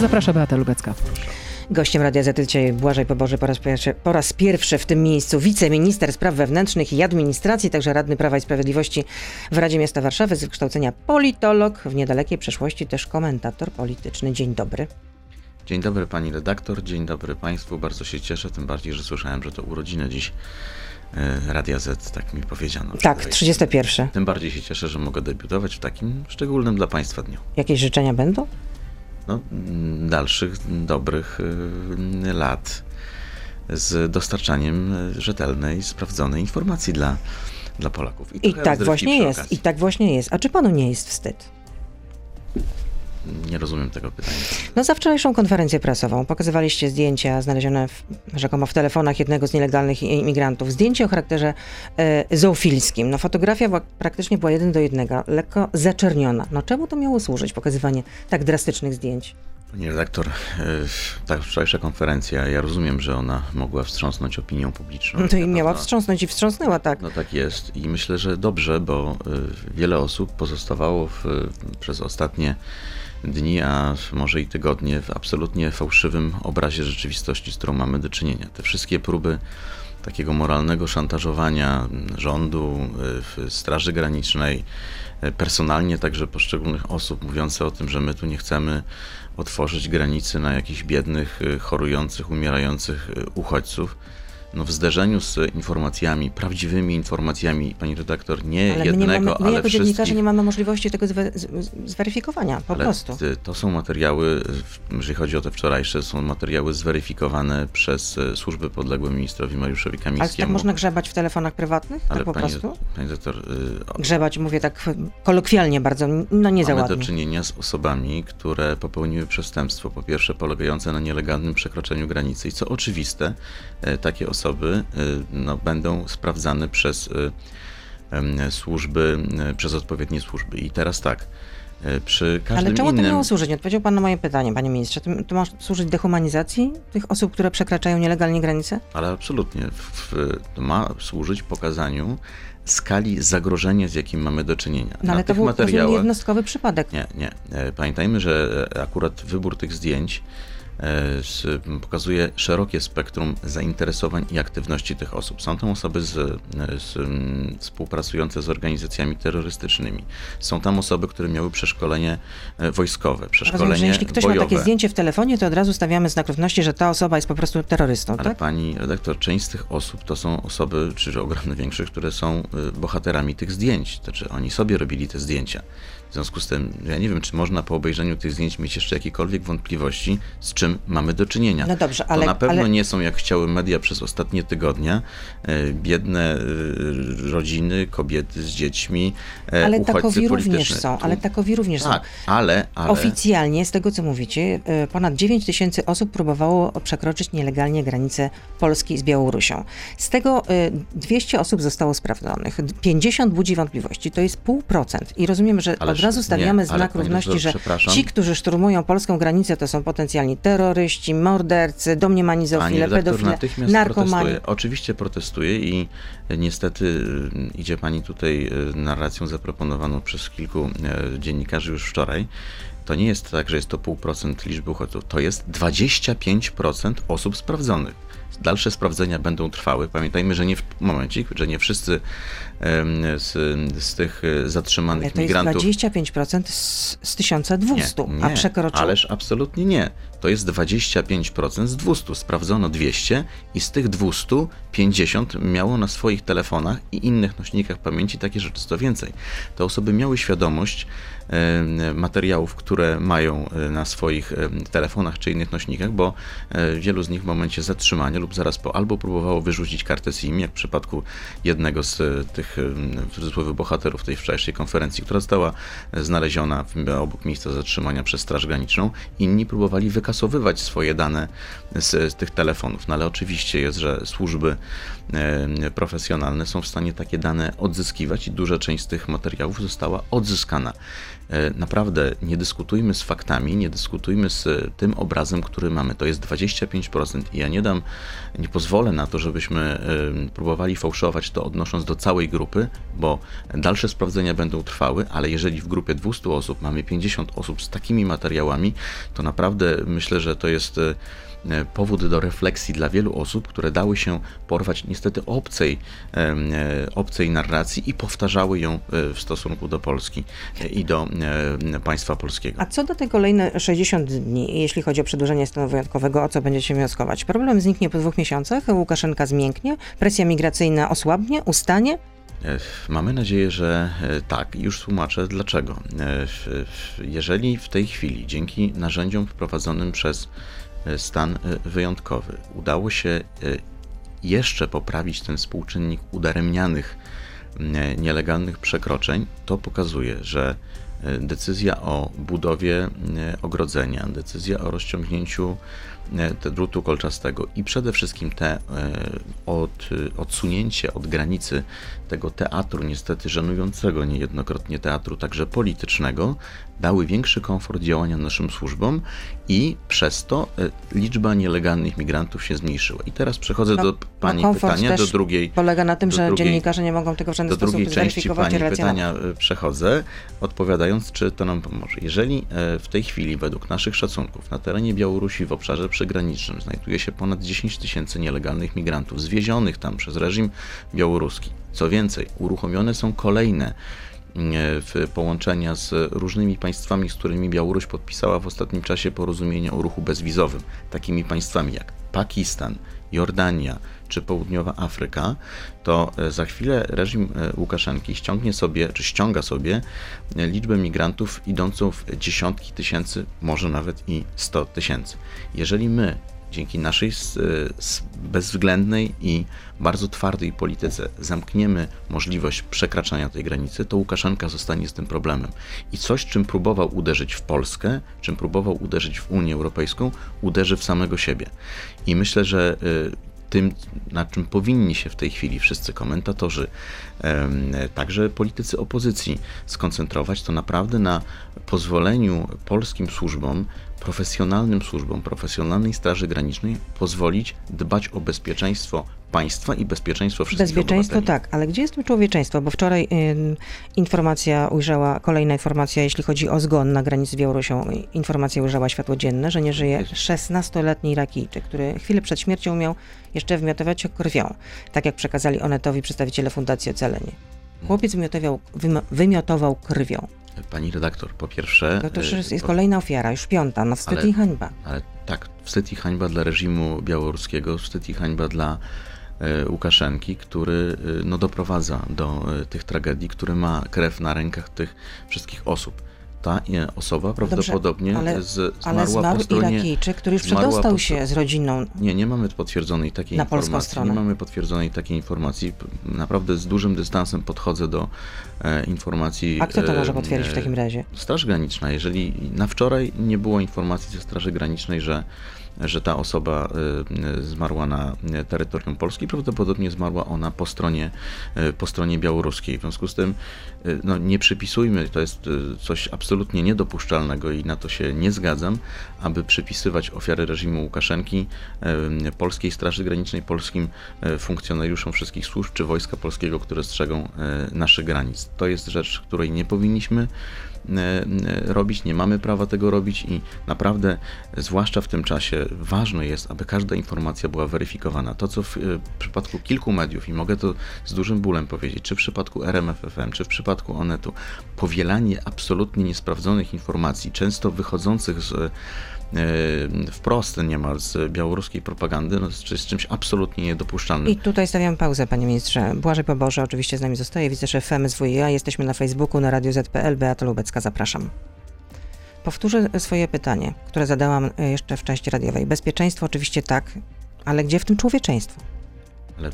Zaprasza Beata Lubecka. Gościem Radia Z dzisiaj Błażej Poboże po raz, pierwszy, po raz pierwszy w tym miejscu wiceminister spraw wewnętrznych i administracji, także radny Prawa i Sprawiedliwości w Radzie Miasta Warszawy z wykształcenia politolog, w niedalekiej przeszłości też komentator polityczny. Dzień dobry. Dzień dobry pani redaktor, dzień dobry państwu. Bardzo się cieszę, tym bardziej, że słyszałem, że to urodziny dziś e, Radia Z, tak mi powiedziano. Tak, wczoraj. 31. Tym bardziej się cieszę, że mogę debiutować w takim szczególnym dla państwa dniu. Jakieś życzenia będą? No, dalszych dobrych y, lat z dostarczaniem rzetelnej, sprawdzonej informacji dla, dla Polaków. I trochę tak właśnie jest, i tak właśnie jest. A czy panu nie jest wstyd? Nie rozumiem tego pytania. No za wczorajszą konferencję prasową pokazywaliście zdjęcia znalezione w, rzekomo w telefonach jednego z nielegalnych imigrantów. Zdjęcie o charakterze e, zoofilskim. No fotografia praktycznie była jeden do jednego, lekko zaczerniona. No czemu to miało służyć, pokazywanie tak drastycznych zdjęć? Pani redaktor, y, ta wczorajsza konferencja, ja rozumiem, że ona mogła wstrząsnąć opinią publiczną. No to i miała wstrząsnąć i wstrząsnęła, tak. No tak jest i myślę, że dobrze, bo y, wiele osób pozostawało w, przez ostatnie dni, a może i tygodnie w absolutnie fałszywym obrazie rzeczywistości, z którą mamy do czynienia. Te wszystkie próby takiego moralnego szantażowania rządu, y, Straży Granicznej, y, personalnie także poszczególnych osób, mówiące o tym, że my tu nie chcemy otworzyć granicy na jakichś biednych, y, chorujących, umierających uchodźców. No w zderzeniu z informacjami, prawdziwymi informacjami, pani redaktor, nie Ale my, nie jednego, mamy, my ale jako dziennikarze nie mamy możliwości tego zweryfikowania, po ale prostu. To są materiały, jeżeli chodzi o te wczorajsze, są materiały zweryfikowane przez e, służby podległe ministrowi Mariuszowi Ale Kamińskiemu. tak można grzebać w telefonach prywatnych? Ale tak po pani, prostu? pani doktor, y, o- Grzebać, mówię tak kolokwialnie bardzo, no nie za Mamy do ładnie. czynienia z osobami, które popełniły przestępstwo, po pierwsze polegające na nielegalnym przekroczeniu granicy i co oczywiste, e, takie osoby e, no, będą sprawdzane przez em, służby, e, przez odpowiednie służby. I teraz tak, przy każdym Ale czemu to innym... miało służyć? Nie odpowiedział pan na moje pytanie, panie ministrze. To, to ma służyć dehumanizacji tych osób, które przekraczają nielegalnie granice? Ale absolutnie. W, to ma służyć pokazaniu skali zagrożenia, z jakim mamy do czynienia. No Na ale to był materiałach... jednostkowy przypadek. Nie, nie. E, Pamiętajmy, że e, akurat wybór tych zdjęć pokazuje szerokie spektrum zainteresowań i aktywności tych osób. Są tam osoby z, e, z, współpracujące z organizacjami terrorystycznymi. Są tam osoby, które miały przeszkolenie e, wojskowe, przeszkolenie Rozumiem, że jeśli ktoś bojowe. ma takie zdjęcie w telefonie, to od razu stawiamy znak równości, że ta osoba jest po prostu terrorystą, Ale tak? pani redaktor, część z tych osób to są osoby, czy ogromna większość, które są y, bohaterami tych zdjęć. To znaczy oni sobie robili te zdjęcia. W związku z tym, ja nie wiem, czy można po obejrzeniu tych zdjęć mieć jeszcze jakiekolwiek wątpliwości, z czym mamy do czynienia. No dobrze, to ale- na pewno ale- nie są, jak chciały media przez ostatnie tygodnie, y, biedne y, rodziny, kobiety z dziećmi, e, Ale takowi również są, ale takowi również są. Tak, ale, ale Oficjalnie, z tego co mówicie, e, ponad 9 tysięcy osób próbowało przekroczyć nielegalnie granicę Polski z Białorusią. Z tego e, 200 osób zostało sprawdzonych. 50 budzi wątpliwości, to jest pół procent. I rozumiem, że Ależ od razu stawiamy nie, znak równości, że ci, którzy szturmują polską granicę, to są potencjalni terroryści, mordercy, domniemani zoofile, pedofile, natychmiast narkomani. protestuje. Oczywiście protestuje i e, niestety y, idzie pani tutaj y, narracją zaproponowaną przez kilku e, dziennikarzy już wczoraj. To nie jest tak, że jest to pół procent liczby uchodźców. To jest 25% osób sprawdzonych. Dalsze sprawdzenia będą trwały. Pamiętajmy, że nie w momencie, że nie wszyscy z, z tych e, zatrzymanych Ale to jest migrantów 25% z, z 1200, nie, a nie, przekroczył Ależ absolutnie nie. To jest 25% z 200. Sprawdzono 200 i z tych 200 50 miało na swoich telefonach i innych nośnikach pamięci takie rzeczy. Co więcej, te osoby miały świadomość materiałów, które mają e, na swoich e, telefonach czy innych nośnikach, bo e, wielu z nich w momencie zatrzymania lub zaraz po albo próbowało wyrzucić kartę SIM, jak w przypadku jednego z e, tych e, w bohaterów tej wczorajszej konferencji, która została znaleziona obok miejsca zatrzymania przez Straż Graniczną. Inni próbowali wykasowywać swoje dane z, z tych telefonów. No ale oczywiście jest, że służby e, profesjonalne są w stanie takie dane odzyskiwać i duża część z tych materiałów została odzyskana. E, naprawdę nie dyskutujmy z faktami, nie dyskutujmy z tym obrazem, który mamy. To jest 25% i ja nie dam, nie pozwolę na to, żebyśmy e, próbowali fałszować to odnosząc do całej grupy, bo dalsze sprawdzenia będą trwały, ale jeżeli w grupie 200 osób mamy 50 osób z takimi materiałami, to naprawdę myślę, że to jest e, E, powód do refleksji dla wielu osób, które dały się porwać niestety obcej, e, obcej narracji i powtarzały ją e, w stosunku do Polski i do państwa polskiego. A co do tej kolejne 60 dni, jeśli chodzi o przedłużenie stanu wyjątkowego, o co będziecie wnioskować? Problem zniknie po dwóch miesiącach, Łukaszenka zmięknie, presja migracyjna osłabnie, ustanie? Mamy nadzieję, że tak. Już tłumaczę dlaczego. Jeżeli w tej chwili, dzięki narzędziom wprowadzonym przez stan e, wyjątkowy. Udało się e, jeszcze poprawić ten współczynnik udaremnianych e, nielegalnych przekroczeń. To pokazuje, że decyzja o budowie ogrodzenia, decyzja o rozciągnięciu drutu kolczastego i przede wszystkim te od, odsunięcie od granicy tego teatru, niestety żenującego niejednokrotnie teatru, także politycznego, dały większy komfort działania naszym służbom i przez to e, liczba nielegalnych migrantów się zmniejszyła. I teraz przechodzę no, do Pani no pytania, do drugiej. Polega na tym, że drugiej, dziennikarze nie mogą tego w żaden do sposób drugiej części Pani pytania e, przechodzę, odpowiadając, czy to nam pomoże. Jeżeli e, w tej chwili, według naszych szacunków, na terenie Białorusi w obszarze przygranicznym. Znajduje się ponad 10 tysięcy nielegalnych migrantów zwiezionych tam przez reżim białoruski, co więcej, uruchomione są kolejne w połączenia z różnymi państwami, z którymi Białoruś podpisała w ostatnim czasie porozumienia o ruchu bezwizowym, takimi państwami jak Pakistan, Jordania czy Południowa Afryka, to e, za chwilę reżim e, Łukaszenki ściągnie sobie, czy ściąga sobie e, liczbę migrantów idącą w dziesiątki tysięcy, może nawet i sto tysięcy. Jeżeli my dzięki naszej bezwzględnej i bardzo twardej polityce zamkniemy możliwość przekraczania tej granicy, to Łukaszenka zostanie z tym problemem. I coś, czym próbował uderzyć w Polskę, czym próbował uderzyć w Unię Europejską, uderzy w samego siebie. I myślę, że y, tym, na czym powinni się w tej chwili wszyscy komentatorzy, także politycy opozycji skoncentrować, to naprawdę na pozwoleniu polskim służbom profesjonalnym służbom, profesjonalnej Straży Granicznej pozwolić dbać o bezpieczeństwo państwa i bezpieczeństwo wszystkich Bezpieczeństwo obywateli. tak, ale gdzie jest tu człowieczeństwo? Bo wczoraj y, informacja ujrzała, kolejna informacja, jeśli chodzi o zgon na granicy z Białorusią, informacja ujrzała światło dzienne, że nie żyje 16-letni Irakijczyk, który chwilę przed śmiercią miał jeszcze wymiotować krwią, tak jak przekazali Onetowi przedstawiciele Fundacji Ocalenie. Chłopiec wymiotował, wymiotował krwią. Pani redaktor, po pierwsze... No to już jest po... kolejna ofiara, już piąta, no wstyd ale, i hańba. Ale tak, wstyd i hańba dla reżimu białoruskiego, wstyd i hańba dla e, Łukaszenki, który e, no, doprowadza do e, tych tragedii, który ma krew na rękach tych wszystkich osób ta osoba prawdopodobnie Dobrze, ale, z, zmarła ale zmarł po stronie, Irakijczyk, który już przedostał się z rodziną. Nie, nie mamy potwierdzonej takiej na informacji. Nie mamy potwierdzonej takiej informacji. Naprawdę z dużym dystansem podchodzę do e, informacji. A kto to może potwierdzić w takim razie? Straż Graniczna. Jeżeli na wczoraj nie było informacji ze Straży Granicznej, że że ta osoba y, zmarła na terytorium Polski, prawdopodobnie zmarła ona po stronie, y, po stronie białoruskiej. W związku z tym y, no, nie przypisujmy, to jest coś absolutnie niedopuszczalnego i na to się nie zgadzam, aby przypisywać ofiary reżimu Łukaszenki Polskiej Straży Granicznej, polskim funkcjonariuszom wszystkich służb czy Wojska Polskiego, które strzegą naszych granic. To jest rzecz, której nie powinniśmy robić, nie mamy prawa tego robić i naprawdę, zwłaszcza w tym czasie, ważne jest, aby każda informacja była weryfikowana. To, co w, e, przypadku kilku mediów, i mogę to z dużym bólem powiedzieć, czy w przypadku RMFFM, czy w przypadku Onetu, powielanie absolutnie niesprawdzonych informacji, często wychodzących z E, wprost niemal z białoruskiej propagandy, no, z, z czymś absolutnie niedopuszczalnym. I tutaj stawiam pauzę, panie ministrze. Błażej Poboże oczywiście z nami zostaje, wiceszef MSWiA. Jesteśmy na Facebooku, na Radio ZPL. Beata Lubecka, zapraszam. Powtórzę swoje pytanie, które zadałam e, jeszcze w części radiowej. Bezpieczeństwo oczywiście tak, ale gdzie w tym człowieczeństwo? Ale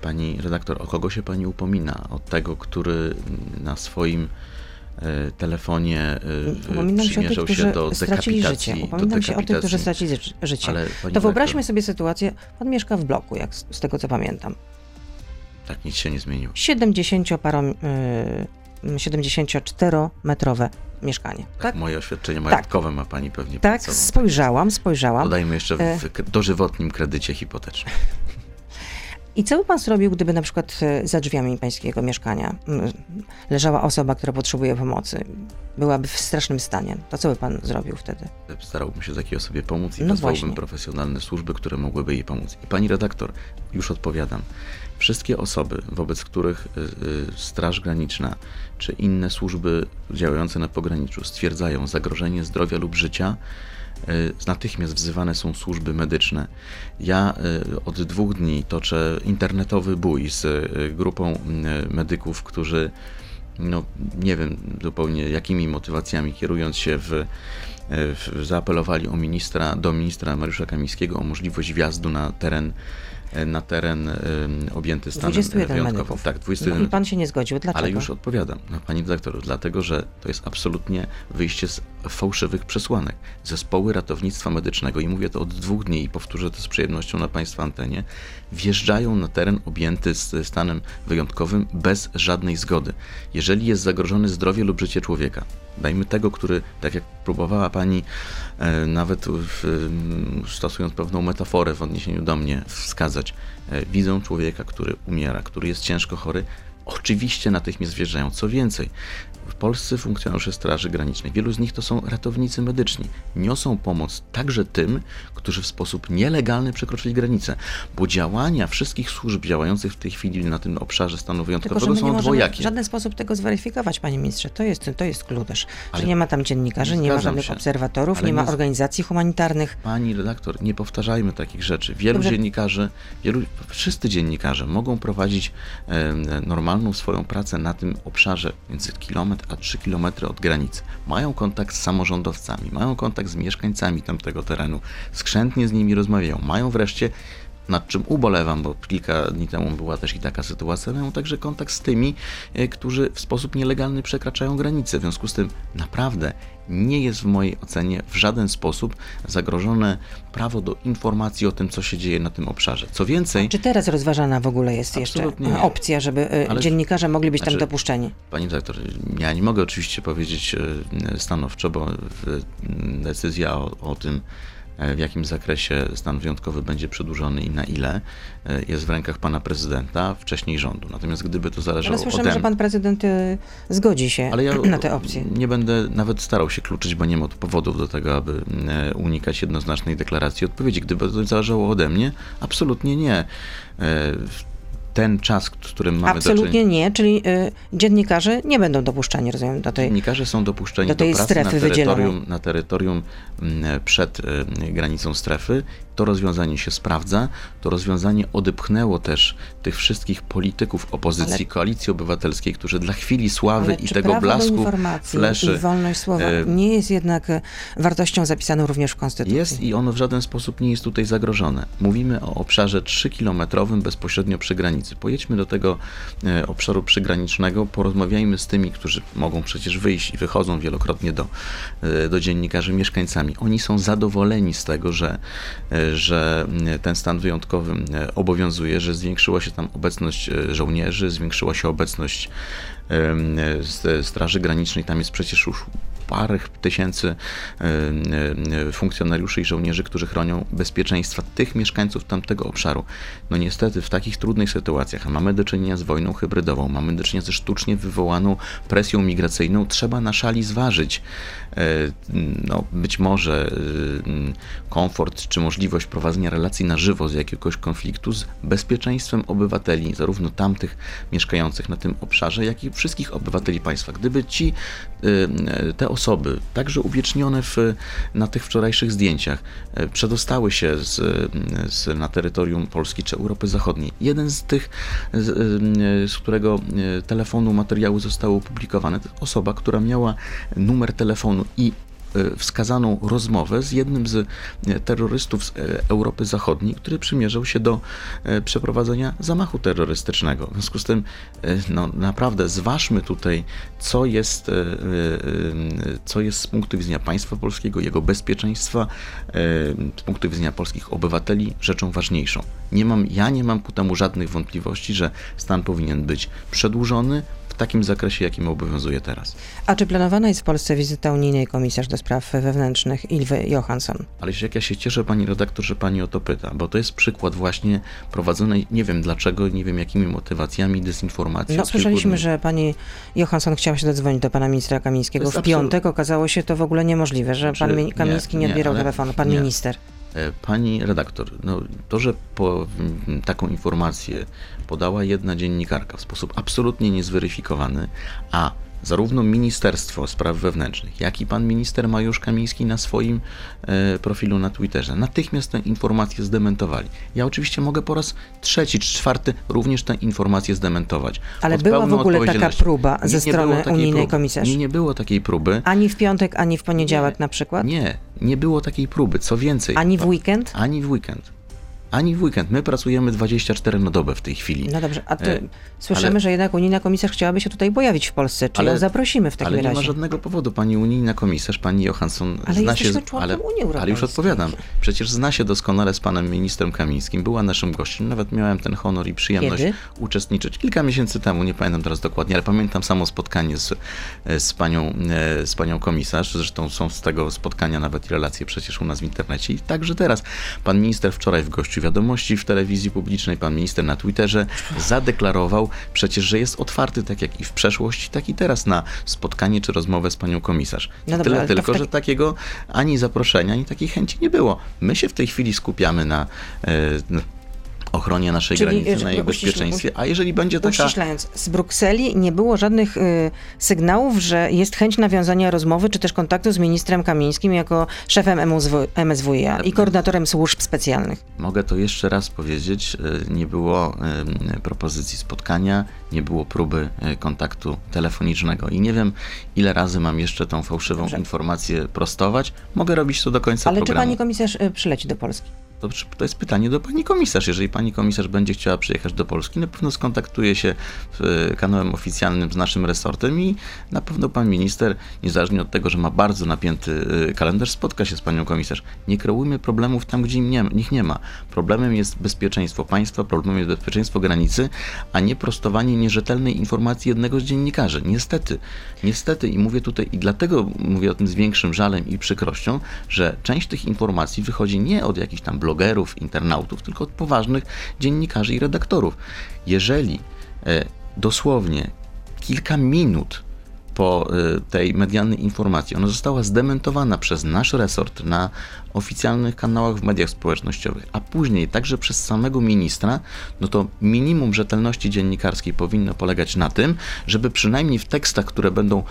pani redaktor, o kogo się pani upomina? Od tego, który na swoim telefonie e, Upominam się tych, do stracili życie. Upominam się o tych, którzy stracili życie. Ale, to wyobraźmy sobie sytuację, pan mieszka w bloku, jak z, z tego co pamiętam. Tak, nic się nie zmieniło. 70 parom, y, 74-metrowe mieszkanie. Tak, Tak? moje oświadczenie majątkowe ma pani pewnie Tak, spojrzałam, spojrzałam. Dodajmy jeszcze E. w k- dożywotnim kredycie hipotecznym. I co by pan zrobił, gdyby na przykład e, za drzwiami pańskiego mieszkania leżała osoba, która potrzebuje pomocy, byłaby w strasznym stanie? To co by pan zrobił wtedy? Starałbym się takiej osobie pomóc i No wezwałbym właśnie. profesjonalne służby, które mogłyby jej pomóc. I pani redaktor, już odpowiadam. Wszystkie osoby, wobec których y, y, Straż Graniczna czy inne służby działające na pograniczu stwierdzają zagrożenie zdrowia lub życia, natychmiast wzywane są służby medyczne. Ja y, od dwóch dni toczę internetowy bój z y, grupą medyków, którzy no nie wiem zupełnie jakimi motywacjami kierując się w zaapelowali o ministra, do ministra Mariusza Kamińskiego o możliwość wjazdu na teren na teren objęty stanem 21 wyjątkowym. medyków. Tak, No 21 i pan się nie zgodził. Dlaczego? ale już odpowiadam, no, pani dyrektor, dlatego, że to jest absolutnie wyjście z fałszywych przesłanek. Zespoły ratownictwa medycznego, i mówię to od dwóch dni i powtórzę to z przyjemnością na Państwa antenie, wjeżdżają na teren objęty stanem wyjątkowym bez żadnej zgody. Jeżeli jest zagrożone zdrowie lub życie człowieka, dajmy tego, który, tak jak próbowała Pani e, nawet w, stosując pewną metaforę w odniesieniu do mnie wskazać, e, widzą człowieka, który umiera, który jest ciężko chory, oczywiście natychmiast wjeżdżają. Co więcej, w Polsce funkcjonariusze Straży Granicznej, wielu z nich to są ratownicy medyczni. Niosą pomoc także tym, którzy w sposób nielegalny przekroczyli granicę, bo działania wszystkich służb działających w tej chwili na tym obszarze stanu Tylko, wyjątkowego nie są możemy w dwojakie. żaden sposób tego zweryfikować, panie ministrze. To jest, to jest klucz, że nie ma tam dziennikarzy, nie ma żadnych się. obserwatorów, Ale nie ma organizacji humanitarnych. Pani redaktor, nie powtarzajmy takich rzeczy. Wielu Dobrze. dziennikarzy, wielu, wszyscy dziennikarze mogą prowadzić e, normalną swoją pracę na tym obszarze między a 3 kilometry od granicy. Mają kontakt z samorządowcami, mają kontakt z mieszkańcami tamtego terenu, skrzętnie z nimi rozmawiają. Mają wreszcie nad czym ubolewam, bo kilka dni temu była też i taka sytuacja, mają także kontakt z tymi, e, którzy w sposób nielegalny przekraczają granice. W związku z tym naprawdę nie jest w mojej ocenie w żaden sposób zagrożone prawo do informacji o tym, co się dzieje na tym obszarze. Co więcej, Czy teraz rozważana w ogóle jest jeszcze nie. opcja, żeby e, Ale- dziennikarze mogli być tam znaczy- dopuszczeni? Pani dyrektor, ja nie mogę oczywiście powiedzieć e, stanowczo, bo w- decyzja o, o tym, w jakim zakresie stan wyjątkowy będzie przedłużony i na ile, e, jest w rękach pana prezydenta, wcześniej rządu. Natomiast gdyby to zależało Ale ode słyszymy, że mnie... pan prezydent e, zgodzi się Ale ja na te opcje. nie będę nawet starał się kluczyć, bo nie ma powodów do tego, aby e, unikać jednoznacznej deklaracji odpowiedzi. Gdyby to zależało ode mnie, absolutnie nie. E, w Ten czas, z którym mamy do czynienia... Absolutnie nie, czyli e, dziennikarze nie będą dopuszczani, rozumiem, do tej... Dziennikarze są dopuszczeni do do, tej pracy na strefy terytorium, wydzielonej. na terytorium mm, przed e, granicą strefy. To rozwiązanie się sprawdza. To rozwiązanie odepchnęło też tych wszystkich polityków opozycji, Ale- koalicji obywatelskiej, którzy dla chwili sławy i tego blasku fleszy wolność słowa e, nie jest jednak e, wartością zapisaną również w Konstytucji? jest i ono w żaden sposób nie jest tutaj zagrożone. Mówimy o obszarze 3-kilometrowym bezpośrednio przy granicy. Pojedźmy do tego e, obszaru przygranicznego, porozmawiajmy z tymi, którzy mogą przecież wyjść i wychodzą wielokrotnie do, do dziennikarzy mieszkańcami. Oni są zadowoleni z tego, że, że ten stan wyjątkowy m, obowiązuje, że zwiększyła się tam obecność e, żołnierzy, zwiększyła się obecność z Straży Granicznej. Tam jest przecież już parę tysięcy e, e, funkcjonariuszy i żołnierzy, którzy chronią bezpieczeństwa tych mieszkańców tamtego obszaru. No niestety w takich trudnych sytuacjach, a mamy do czynienia z wojną hybrydową, mamy do czynienia ze sztucznie wywołaną presją migracyjną, trzeba na szali zważyć no, być może komfort czy możliwość prowadzenia relacji na żywo z jakiegoś konfliktu z bezpieczeństwem obywateli, zarówno tamtych mieszkających na tym obszarze, jak i wszystkich obywateli państwa. Gdyby ci, te osoby, także uwiecznione w, na tych wczorajszych zdjęciach, e, przedostały się z, z, na terytorium Polski czy Europy Zachodniej. Jeden z tych, z, e, z którego e, telefonu materiały zostały opublikowane, to osoba, która miała numer telefonu i wskazaną rozmowę z jednym z e, terrorystów z e, Europy Zachodniej, który przymierzał się do przeprowadzenia zamachu terrorystycznego. W związku z tym, no, naprawdę zważmy tutaj, co jest, co jest z punktu widzenia państwa polskiego, jego bezpieczeństwa, z punktu widzenia polskich obywateli rzeczą ważniejszą. Nie mam, ja nie mam ku temu żadnych wątpliwości, że stan powinien być przedłużony w takim zakresie, jakim obowiązuje teraz. A czy planowana jest w Polsce wizyta unijnej komisarz do spraw wewnętrznych Ilwy Johansson? Ale jak ja się cieszę, pani redaktor, że pani o to pyta, bo to jest przykład właśnie prowadzonej, nie wiem dlaczego, nie wiem jakimi motywacjami, dezinformacji. No słyszeliśmy, że pani Johansson chciała się dodzwonić do pana ministra Kamińskiego w piątek. Okazało się to w ogóle niemożliwe, że pan Znaczy, mi- Kamiński nie, nie, odbierał telefonu, pan nie. minister. E, Pani redaktor, no, to, że po, taką informację podała jedna dziennikarka w sposób absolutnie niezweryfikowany, a zarówno Ministerstwo Spraw Wewnętrznych, jak i pan minister Mariusz Kamiński na swoim e, profilu na Twitterze natychmiast tę informację zdementowali. Ja oczywiście mogę po raz trzeci czy czwarty również tę informację zdementować. Ale Pod była w ogóle taka próba ze strony unijnej komisarz? Nie, nie było takiej próby. Ani w piątek, ani w poniedziałek Nie. na przykład? Nie, nie było takiej próby. Co więcej, Ani w weekend? ani w weekend. Ani w weekend. My pracujemy 24 na dobę w tej chwili. No dobrze, a tu E, słyszymy, ale- że jednak unijna komisarz chciałaby się tutaj pojawić w Polsce. Czy Ale- ją zaprosimy w takim ale nie razie? ma żadnego powodu. Pani unijna komisarz, pani Johansson Ale zna się. ale, Unii ale już odpowiadam. Przecież zna się doskonale z panem ministrem Kamińskim. Była naszym gościem. Nawet miałem ten honor i przyjemność Kiedy? uczestniczyć kilka miesięcy temu. Nie pamiętam teraz dokładnie, ale pamiętam samo spotkanie z, z, panią, e, z panią komisarz. Zresztą są z tego spotkania nawet relacje przecież u nas w internecie. I także teraz. Pan minister wczoraj w gościu wiadomości w telewizji publicznej, pan minister na Twitterze zadeklarował przecież, że jest otwarty tak jak i w przeszłości, tak i teraz na spotkanie czy rozmowę z panią komisarz. No dobra, Tyle tylko, że takiego ani zaproszenia, ani takiej chęci nie było. My się w tej chwili skupiamy na e, na ochronie naszej Czyli, granicy, na jej bezpieczeństwie, a jeżeli będzie taka... Uściślając, z Brukseli nie było żadnych y, sygnałów, że jest chęć nawiązania rozmowy czy też kontaktu z ministrem Kamińskim jako szefem MSW, MSWiA i koordynatorem służb specjalnych. Mogę to jeszcze raz powiedzieć, e, nie było e, propozycji spotkania, nie było próby e, kontaktu telefonicznego i nie wiem, ile razy mam jeszcze tą fałszywą Dobrze. informację prostować. Mogę robić to do końca Ale czy programu. pani komisarz y, przyleci do Polski? To, to jest pytanie do pani komisarz. Jeżeli pani komisarz będzie chciała przyjechać do Polski, na pewno skontaktuje się e, kanałem oficjalnym z naszym resortem i na pewno pan minister, niezależnie od tego, że ma bardzo napięty e, kalendarz, spotka się z panią komisarz. Nie kreujmy problemów tam, gdzie ich nie ma. Problemem jest bezpieczeństwo państwa, problemem jest bezpieczeństwo granicy, a nie prostowanie nierzetelnej informacji jednego z dziennikarzy. Niestety, niestety i mówię tutaj i dlatego mówię o tym z większym żalem i przykrością, że część tych informacji wychodzi nie od jakichś tam blogerów, internautów, tylko od poważnych dziennikarzy i redaktorów. Jeżeli e, dosłownie kilka minut po e, tej medialnej informacji. Ona została zdementowana przez nasz resort na oficjalnych kanałach w mediach społecznościowych, a później także przez samego ministra, no to minimum rzetelności dziennikarskiej powinno polegać na tym, żeby przynajmniej w tekstach, które będą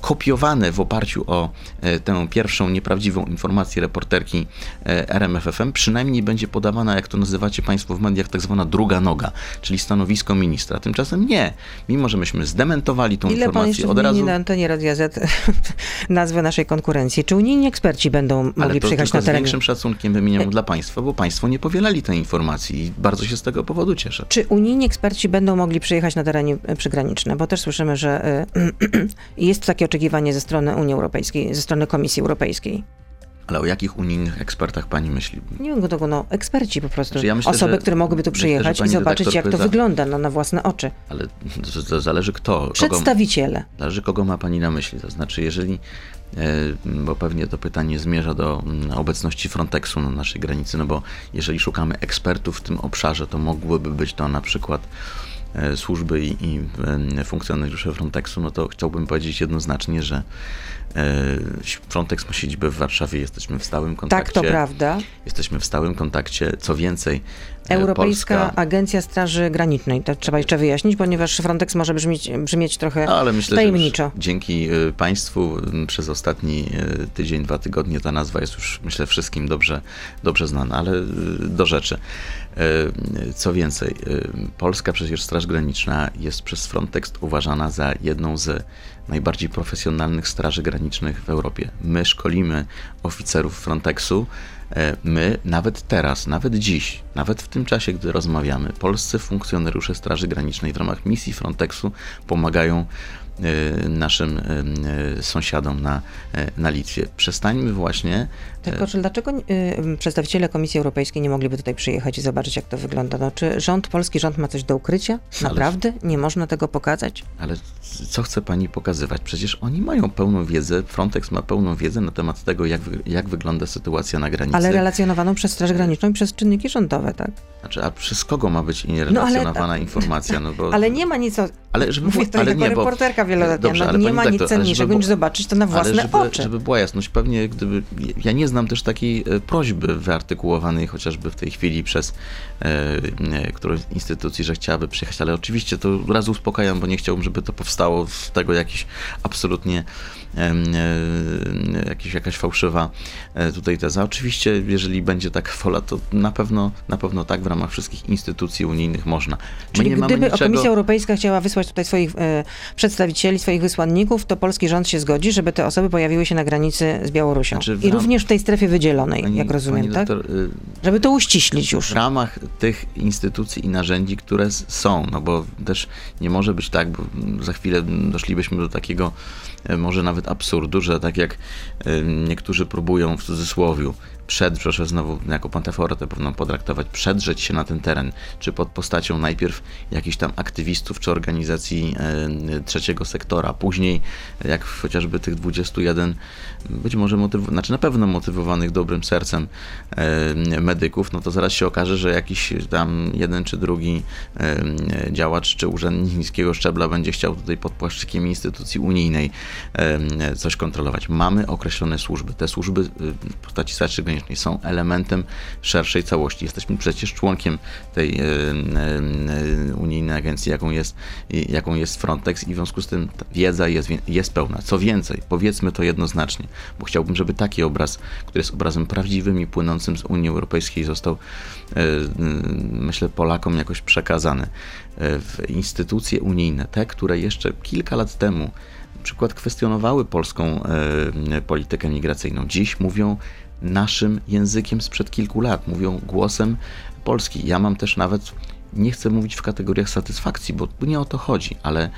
kopiowane w oparciu o e, tę pierwszą nieprawdziwą informację reporterki e, RMFFM, przynajmniej będzie podawana, jak to nazywacie Państwo w mediach, tak zwana druga noga, czyli stanowisko ministra. Tymczasem nie. Mimo, że myśmy zdementowali tą Ile pan informację jeszcze od razu. na antenie Radia Z nazwę naszej konkurencji? Czy unijni eksperci będą mogli Ale to przyjechać na z teren? większym szacunkiem wymieniam dla Państwa, bo Państwo nie powielali tej informacji i bardzo się z tego powodu cieszę. Czy unijni eksperci będą mogli przyjechać na terenie e, przygraniczne? Bo też słyszymy, że e, jest takie oczekiwanie ze strony Unii Europejskiej, ze strony Komisji Europejskiej. Ale o jakich unijnych ekspertach Pani myśli? Nie wiem, kto, no, eksperci po prostu. Znaczy, ja myślę, Osoby, że- które mogłyby tu myślę, przyjechać i pani zobaczyć, jak to pyta- wygląda no, na własne oczy. Ale zależy kto. Kogo, Przedstawiciele. Zależy, kogo ma Pani na myśli. To znaczy, jeżeli, e, bo pewnie to pytanie zmierza do mm, obecności Frontexu na naszej granicy, no bo jeżeli szukamy ekspertów w tym obszarze, to mogłyby być to na przykład służby i, i e, funkcjonariusze Frontexu, no to chciałbym powiedzieć jednoznacznie, że e, Frontex ma siedzibę w Warszawie, jesteśmy w stałym Tak, kontakcie. to prawda. Jesteśmy w stałym kontakcie. Co więcej, e, Europejska Polska, Agencja Straży Granicznej. To trzeba jeszcze wyjaśnić, ponieważ Frontex może brzmieć, brzmieć trochę ale myślę, tajemniczo. że dzięki Państwu przez ostatni tydzień, dwa tygodnie ta nazwa jest już, myślę, wszystkim dobrze, dobrze znana, ale do rzeczy. Y, Co więcej, y, Polska przecież Straż Graniczna jest przez Frontex uważana za jedną z najbardziej profesjonalnych straży granicznych w Europie. My szkolimy oficerów Frontexu. e, My nawet teraz, nawet dziś, nawet w tym czasie, gdy rozmawiamy, polscy funkcjonariusze Straży Granicznej w ramach misji Frontexu pomagają naszym sąsiadom na, na Litwie. Przestańmy właśnie. Tylko, że dlaczego przedstawiciele Komisji Europejskiej nie mogliby tutaj przyjechać i zobaczyć, jak to wygląda? No, czy rząd, polski rząd ma coś do ukrycia? Naprawdę? Nie można tego pokazać? Ale co chce pani pokazywać? Przecież oni mają pełną wiedzę, Frontex ma pełną wiedzę na temat tego, jak, jak wygląda sytuacja na granicy. Ale relacjonowaną przez Straż Graniczną i przez czynniki rządowe, tak? Znaczy, a przez kogo ma być relacjonowana no, ale, informacja? No bo... Ale nie ma nic o... Ale żeby Mówię to ale nie, reporterka wieloletnia, dobrze, no, nie ma nic cenniejszego niż zobaczyć to na własne żeby, oczy. Żeby była jasność, pewnie gdyby... Ja nie znam też takiej e, prośby wyartykułowanej chociażby w tej chwili przez e, którąś instytucji, że chciałaby przyjechać, ale oczywiście to razu uspokajam, bo nie chciałbym, żeby to powstało z tego jakiś absolutnie jakiś, jakaś fałszywa e, tutaj teza. Oczywiście, jeżeli będzie tak wola, to na pewno, na pewno tak w ramach wszystkich instytucji unijnych można. Czyli gdyby niczego... Komisja Europejska chciała wysłać tutaj swoich e, przedstawicieli, swoich wysłanników, to polski rząd się zgodzi, żeby te osoby pojawiły się na granicy z Białorusią. Znaczy I również w tej strefie wydzielonej, pani, jak rozumiem, tak? Doktor, y, żeby to uściślić już. W ramach tych instytucji i narzędzi, które są, no bo też nie może być tak, bo za chwilę doszlibyśmy do takiego e, może nawet absurdu, że tak jak niektórzy próbują w cudzysłowiu przed, proszę znowu jako panteforę pewną potraktować, przedrzeć się na ten teren, czy pod postacią najpierw jakichś tam aktywistów, czy organizacji e, trzeciego sektora, później jak chociażby tych 21, być może motyw, znaczy na pewno motywowanych dobrym sercem e, medyków, no to zaraz się okaże, że jakiś tam jeden czy drugi e, działacz, czy urzędnik niskiego szczebla będzie chciał tutaj pod płaszczykiem instytucji unijnej coś kontrolować. Mamy określone służby. Te służby w postaci Straży są elementem szerszej całości. Jesteśmy przecież członkiem tej unijnej agencji, jaką jest, jaką jest Frontex i w związku z tym wiedza jest, jest pełna. Co więcej, powiedzmy to jednoznacznie, bo chciałbym, żeby taki obraz, który jest obrazem prawdziwym i płynącym z Unii Europejskiej został, myślę, Polakom jakoś przekazany. W instytucje unijne, te, które jeszcze kilka lat temu przykład kwestionowały polską politykę migracyjną. Dziś mówią naszym językiem sprzed kilku lat, mówią głosem Polski. Ja mam też nawet, nie chcę mówić w kategoriach satysfakcji, bo nie o to chodzi, ale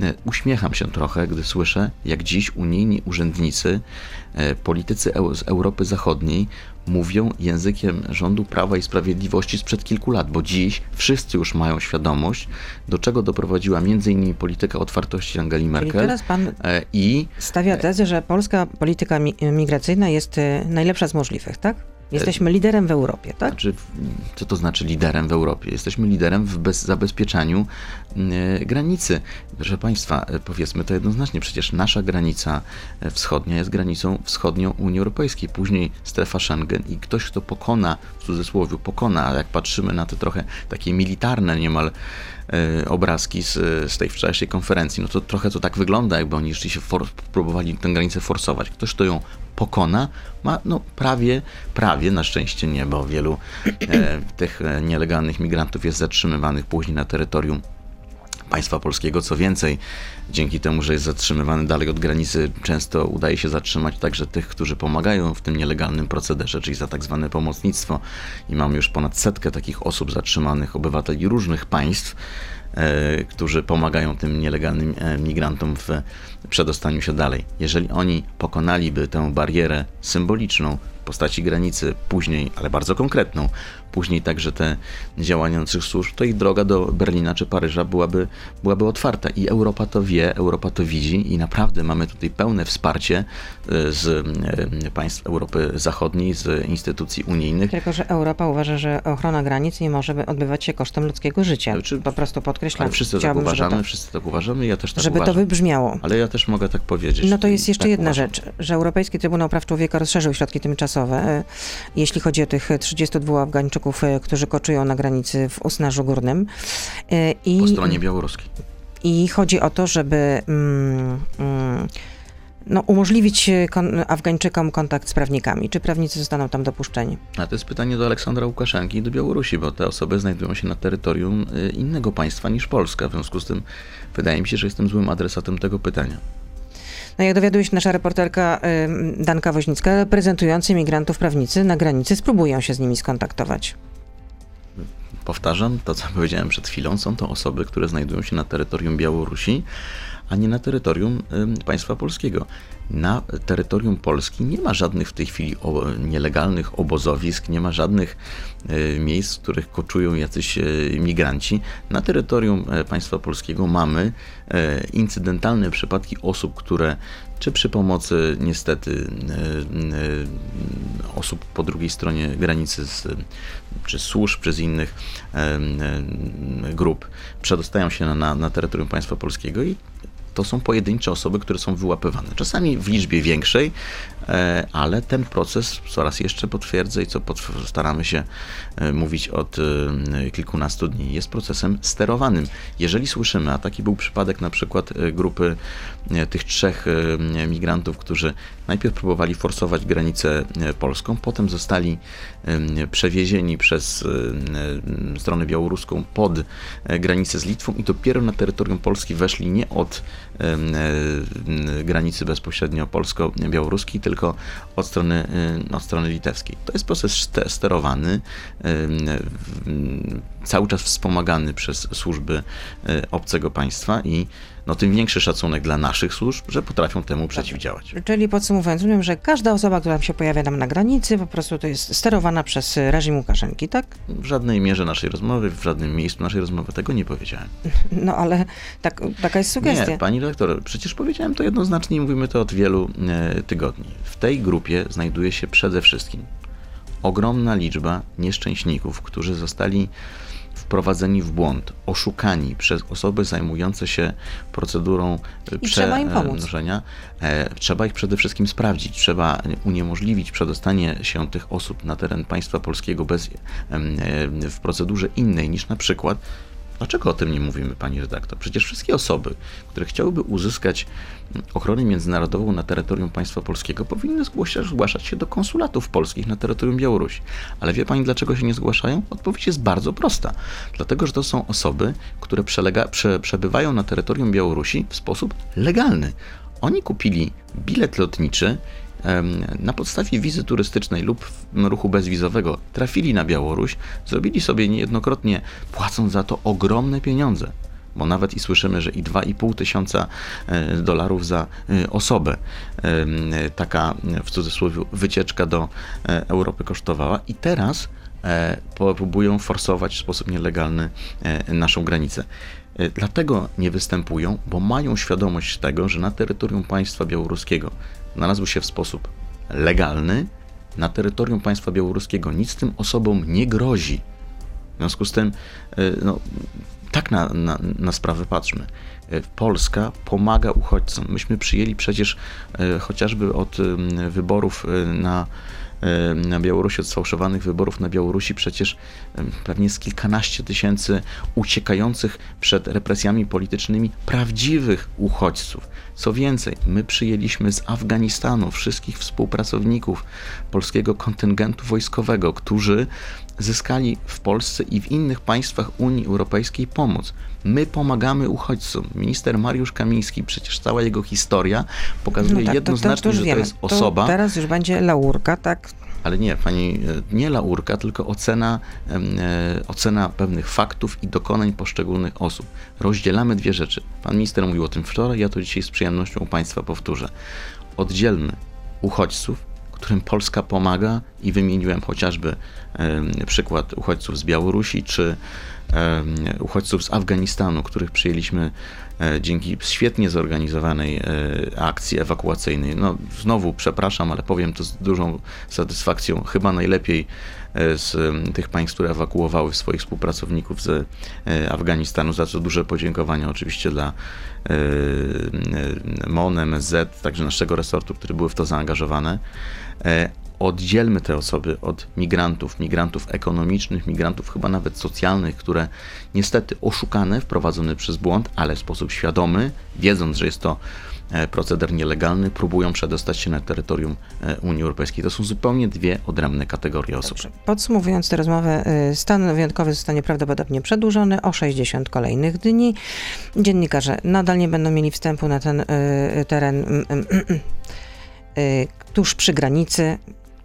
e, uśmiecham się trochę, gdy słyszę, jak dziś unijni urzędnicy, e, politycy z Europy Zachodniej mówią językiem rządu Prawa i Sprawiedliwości sprzed kilku lat, bo dziś wszyscy już mają świadomość, do czego doprowadziła m.in. polityka otwartości Angeli Merkel. Czyli teraz pan e, i stawia tezę, że polska polityka migracyjna jest e, najlepsza z możliwych, tak? Jesteśmy liderem w Europie, tak? Znaczy, co to znaczy liderem w Europie? Jesteśmy liderem w bez, zabezpieczaniu y, granicy. Proszę Państwa, e, powiedzmy to jednoznacznie, przecież nasza granica e, wschodnia jest granicą wschodnią Unii Europejskiej, później strefa Schengen i ktoś, kto pokona, w cudzysłowie, pokona, ale jak patrzymy na te trochę takie militarne niemal y, obrazki z, z tej wczorajszej konferencji, no to trochę to tak wygląda, jakby oni się for, próbowali tę granicę forsować. Ktoś, kto ją pokona, ma no, prawie, prawie, na szczęście nie, bo wielu e, tych e, nielegalnych migrantów jest zatrzymywanych później na terytorium państwa polskiego. Co więcej, dzięki temu, że jest zatrzymywany dalej od granicy, często udaje się zatrzymać także tych, którzy pomagają w tym nielegalnym procederze, czyli za tak zwane pomocnictwo. I mamy już ponad setkę takich osób zatrzymanych, obywateli różnych państw, e, którzy pomagają tym nielegalnym e, migrantom w przedostaniu się dalej. Jeżeli oni pokonaliby tę barierę symboliczną w postaci granicy, później, ale bardzo konkretną, później także te działania naszych służb, to ich droga do Berlina czy Paryża byłaby, byłaby otwarta. I Europa to wie, Europa to widzi i naprawdę mamy tutaj pełne wsparcie e, z e, państw Europy Zachodniej, z instytucji unijnych. Tylko, że Europa uważa, że ochrona granic nie może odbywać się kosztem ludzkiego życia. Znaczy, po prostu podkreślam. Ale wszyscy tak uważamy, to, wszyscy tak uważamy, ja też tak żeby uważam. to wybrzmiało. Ale ja też mogę tak powiedzieć. No to jest jeszcze tak jedna uważam. rzecz, że Europejski Trybunał Praw Człowieka rozszerzył środki tymczasowe, e, jeśli chodzi o tych 32 Afgańczyków, e, którzy koczują na granicy w Usnarzu Górnym. E, I, po stronie białoruskiej. I chodzi o to, żeby mm, mm, no, umożliwić kon Afgańczykom kontakt z prawnikami. Czy prawnicy zostaną tam dopuszczeni? A to jest pytanie do Aleksandra Łukaszenki i do Białorusi, bo te osoby znajdują się na terytorium innego państwa niż Polska. W związku z tym wydaje mi się, że jestem złym adresatem tego pytania. No jak dowiaduje się nasza reporterka Danka Woźnicka, reprezentujący migrantów prawnicy na granicy spróbują się z nimi skontaktować. Powtarzam to, co powiedziałem przed chwilą. Są to osoby, które znajdują się na terytorium Białorusi, a nie na terytorium państwa polskiego. Na terytorium Polski nie ma żadnych w tej chwili nielegalnych obozowisk, nie ma żadnych miejsc, w których koczują jacyś migranci. Na terytorium państwa polskiego mamy incydentalne przypadki osób, które czy przy pomocy niestety osób po drugiej stronie granicy, z, czy służb, czy z innych grup przedostają się na, na terytorium państwa polskiego i to są pojedyncze osoby, które są wyłapywane. Czasami w liczbie większej, ale ten proces coraz jeszcze potwierdzę i co staramy się e, mówić od e, kilkunastu dni, jest procesem sterowanym. Jeżeli słyszymy, a taki był przypadek na przykład grupy tych trzech migrantów, którzy najpierw próbowali forsować granicę polską, potem zostali przewiezieni przez stronę białoruską pod granicę z Litwą i dopiero na terytorium Polski weszli nie od E, granicy bezpośrednio polsko-białoruskiej, tylko od strony, e, od strony litewskiej. To jest proces sterowany, cały czas wspomagany przez służby e, obcego państwa i no, tym większy szacunek dla naszych służb, że potrafią temu przeciwdziałać. Czyli podsumowując, rozumiem, że każda osoba, która się pojawia nam na granicy, po prostu to jest sterowana przez reżim Łukaszenki, tak? W żadnej mierze naszej rozmowy, w żadnym miejscu naszej rozmowy tego nie powiedziałem. No ale tak, taka jest sugestia. Nie, pani redaktor, przecież powiedziałem to jednoznacznie i mówimy to od wielu e, tygodni. W tej grupie znajduje się przede wszystkim ogromna liczba nieszczęśników, którzy zostali wprowadzeni w błąd, oszukani przez osoby zajmujące się procedurą przemnożenia. E, trzeba ich przede wszystkim sprawdzić, trzeba uniemożliwić przedostanie się tych osób na teren państwa polskiego bez, w procedurze innej niż na przykład Dlaczego o tym nie mówimy, pani redaktor? Przecież wszystkie osoby, które chciałyby uzyskać ochronę międzynarodową na terytorium państwa polskiego, powinny zgłaszać, zgłaszać się do konsulatów polskich na terytorium Białorusi. Ale wie pani, dlaczego się nie zgłaszają? Odpowiedź jest bardzo prosta. Dlatego, że to są osoby, które przelega, prze, przebywają na terytorium Białorusi w sposób legalny. Oni kupili bilet lotniczy na podstawie wizy turystycznej lub ruchu bezwizowego trafili na Białoruś, zrobili sobie niejednokrotnie, płacąc za to ogromne pieniądze bo nawet i słyszymy, że i 2,5 tysiąca e, dolarów za e, osobę taka w cudzysłowie wycieczka do e, Europy kosztowała i teraz próbują forsować w sposób nielegalny naszą granicę. Dlatego nie występują, bo mają świadomość tego, że na terytorium państwa białoruskiego znalazły się w sposób legalny, na terytorium państwa białoruskiego nic tym osobom nie grozi. W związku z tym, no, tak na, na, na sprawę patrzmy. E, Polska pomaga uchodźcom. Myśmy przyjęli przecież e, chociażby od wyborów na na Białorusi, od sfałszowanych wyborów na Białorusi, przecież pewnie z kilkanaście tysięcy uciekających przed represjami politycznymi prawdziwych uchodźców. Co więcej, my przyjęliśmy z Afganistanu wszystkich współpracowników polskiego kontyngentu wojskowego, którzy zyskali w Polsce i w innych państwach Unii Europejskiej pomoc. My pomagamy uchodźcom. Minister Mariusz Kamiński, przecież cała jego historia pokazuje no tak, jednoznacznie, to, to, to że to jest osoba. teraz już będzie laurka, tak? Ale nie, pani, e, nie laurka, tylko ocena, e, ocena pewnych faktów i dokonań poszczególnych osób. Rozdzielamy dwie rzeczy. Pan minister mówił o tym wczoraj, ja to dzisiaj z przyjemnością u Państwa powtórzę. Oddzielmy uchodźców którym Polska pomaga i wymieniłem chociażby przykład uchodźców z Białorusi czy uchodźców z Afganistanu, których przyjęliśmy e, dzięki świetnie zorganizowanej e, akcji ewakuacyjnej. No, znowu przepraszam, ale powiem to z dużą satysfakcją. Chyba najlepiej e, z tych państw, które ewakuowały swoich współpracowników z Afganistanu, za co duże podziękowania oczywiście dla MON, MSZ, także naszego resortu, które były w to zaangażowane oddzielmy te osoby od migrantów, migrantów ekonomicznych, migrantów chyba nawet socjalnych, które niestety oszukane, wprowadzone przez błąd, ale w sposób świadomy, wiedząc, że jest to e, proceder nielegalny, próbują przedostać się na terytorium e, Unii Europejskiej. To są zupełnie dwie odrębne kategorie osób. Dobrze. Podsumowując tę rozmowę, e, stan wyjątkowy zostanie prawdopodobnie przedłużony o 60 kolejnych dni. Dziennikarze nadal nie będą mieli wstępu na ten teren mm, mm, mm, tuż przy granicy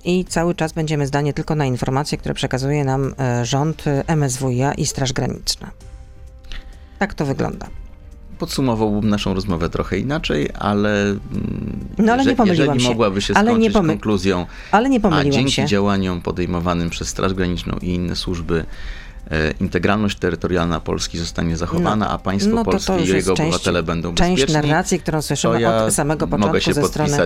i cały czas będziemy zdanie tylko na informacje, które przekazuje nam e, rząd, e, MSWiA i Straż Graniczna. Tak to wygląda. podsumowałbym naszą rozmowę trochę inaczej, ale, mm, no, ale nie pomyliłam jeżeli się. mogłaby się ale skończyć pomy... konkluzją, ale nie pomyliłam a dzięki się. działaniom podejmowanym przez Straż Graniczną i inne służby integralność terytorialna Polski zostanie zachowana, No, a państwo no polskie i jego część- obywatele będą Część bezpieczni. narracji, którą słyszymy ja od samego mogę początku się ze strony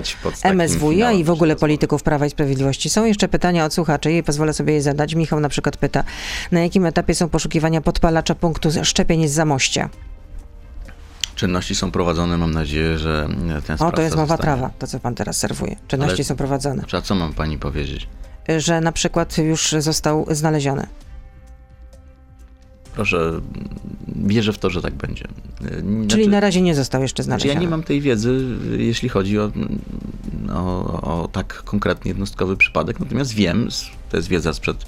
MSWiA i w ogóle polityków Prawa i Sprawiedliwości. Są jeszcze pytania od słuchaczy i pozwolę sobie je zadać. Michał na przykład pyta, na jakim etapie są poszukiwania podpalacza punktu szczepień z Zamościa? Czynności są prowadzone, mam nadzieję, że ten O, to jest mowa zostanie. prawa, to co pan teraz serwuje. Czynności Ale- są prowadzone. Znaczy, a co mam pani powiedzieć? Że na przykład już został znaleziony. Proszę, wierzę w to, że tak będzie. E, Znaczy, Czyli na razie nie został jeszcze Znaczy, znaleziony. ja nie mam tej wiedzy, jeśli chodzi o, o, o tak konkretny jednostkowy przypadek, natomiast wiem, to jest wiedza sprzed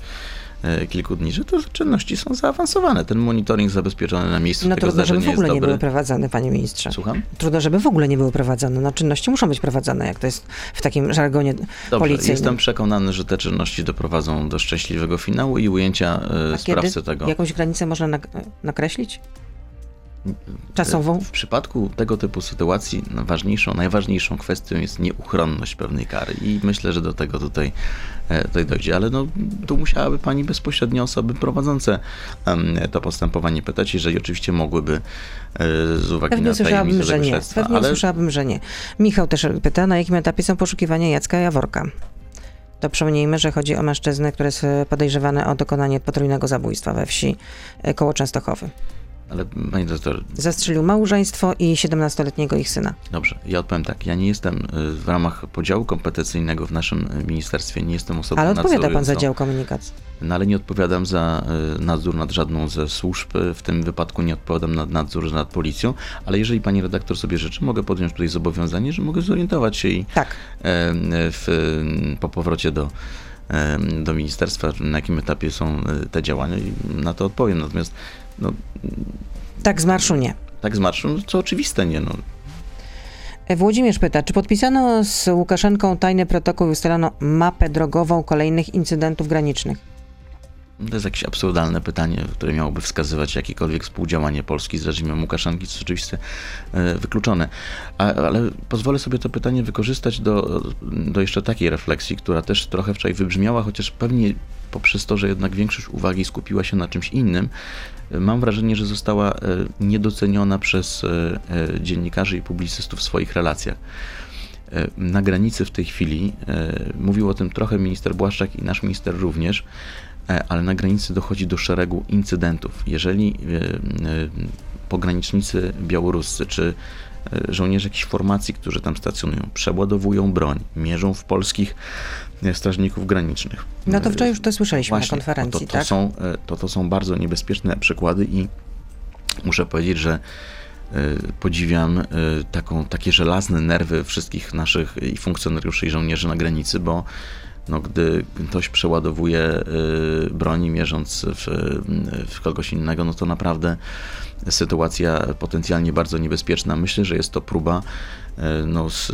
kilku dni, że te czynności są zaawansowane. Ten monitoring zabezpieczony na miejscu No tego trudno, żeby zdarzenia w ogóle nie dobry. były prowadzone, panie ministrze. Słucham? Trudno, żeby w ogóle nie były prowadzone. No czynności muszą być prowadzone, jak to jest w takim żargonie Dobrze, policyjnym. jestem przekonany, że te czynności doprowadzą do szczęśliwego finału i ujęcia e, A sprawcy kiedy? tego. Jakąś granicę można nak- nakreślić? Czasową? W przypadku tego typu sytuacji ważniejszą, najważniejszą kwestią jest nieuchronność pewnej kary i myślę, że do tego tutaj, e, tutaj dojdzie. Ale no, tu musiałaby pani bezpośrednio osoby prowadzące to postępowanie pytać, jeżeli oczywiście mogłyby e, z uwagi Pewnie na słyszałabym, że nie. Pewnie Ale słyszałabym, że nie. Michał też pyta, na jakim etapie są poszukiwania Jacka Jaworka. To przypomnijmy, że chodzi o mężczyznę, który jest e, podejrzewany o dokonanie potrójnego zabójstwa we wsi koło Częstochowy. Ale pani doktor, Zastrzelił małżeństwo i 17-letniego ich syna. dobrze, ja odpowiem tak. Ja nie jestem y, w ramach podziału kompetencyjnego w naszym y, ministerstwie, nie jestem osobą Ale odpowiada pan za dział komunikacji. No ale nie odpowiadam za y, nadzór nad żadną ze służb. W tym wypadku nie odpowiadam nad nadzór nad policją, ale jeżeli pani redaktor sobie życzy, mogę podjąć tutaj zobowiązanie, że mogę zorientować się i Tak. w, po powrocie do, do ministerstwa, na jakim etapie są te działania i na to odpowiem. Natomiast no, Tak z marszu nie. tak z marszu, no, to oczywiste nie. No. E, Włodzimierz pyta, czy podpisano z Łukaszenką tajny protokół i ustalano mapę drogową kolejnych incydentów granicznych? To jest jakieś absurdalne pytanie, które miałoby wskazywać jakiekolwiek współdziałanie Polski z reżimem Łukaszenki, co oczywiście e, wykluczone. Ale pozwolę sobie to pytanie wykorzystać do, do jeszcze takiej refleksji, która też trochę wczoraj wybrzmiała, chociaż pewnie poprzez to, że jednak większość uwagi skupiła się na czymś innym, e, mam wrażenie, że została e, niedoceniona przez e, dziennikarzy i publicystów w swoich relacjach. Na granicy w tej chwili, mówił o tym trochę minister Błaszczak i nasz minister również, ale na granicy dochodzi do szeregu incydentów. Jeżeli pogranicznicy białoruscy czy żołnierze jakichś formacji, którzy tam stacjonują, przeładowują broń, mierzą w polskich strażników granicznych. No to wczoraj już to słyszeliśmy Właśnie, na konferencji, to, to, tak? są, e, to, to są bardzo niebezpieczne przykłady i muszę powiedzieć, że e, podziwiam e, taką, takie żelazne nerwy wszystkich naszych i funkcjonariuszy i żołnierzy na granicy, bo no, gdy ktoś przeładowuje e, broni mierząc w, w kogoś innego, no to naprawdę sytuacja potencjalnie bardzo niebezpieczna. Myślę, że jest to próba e, no, z,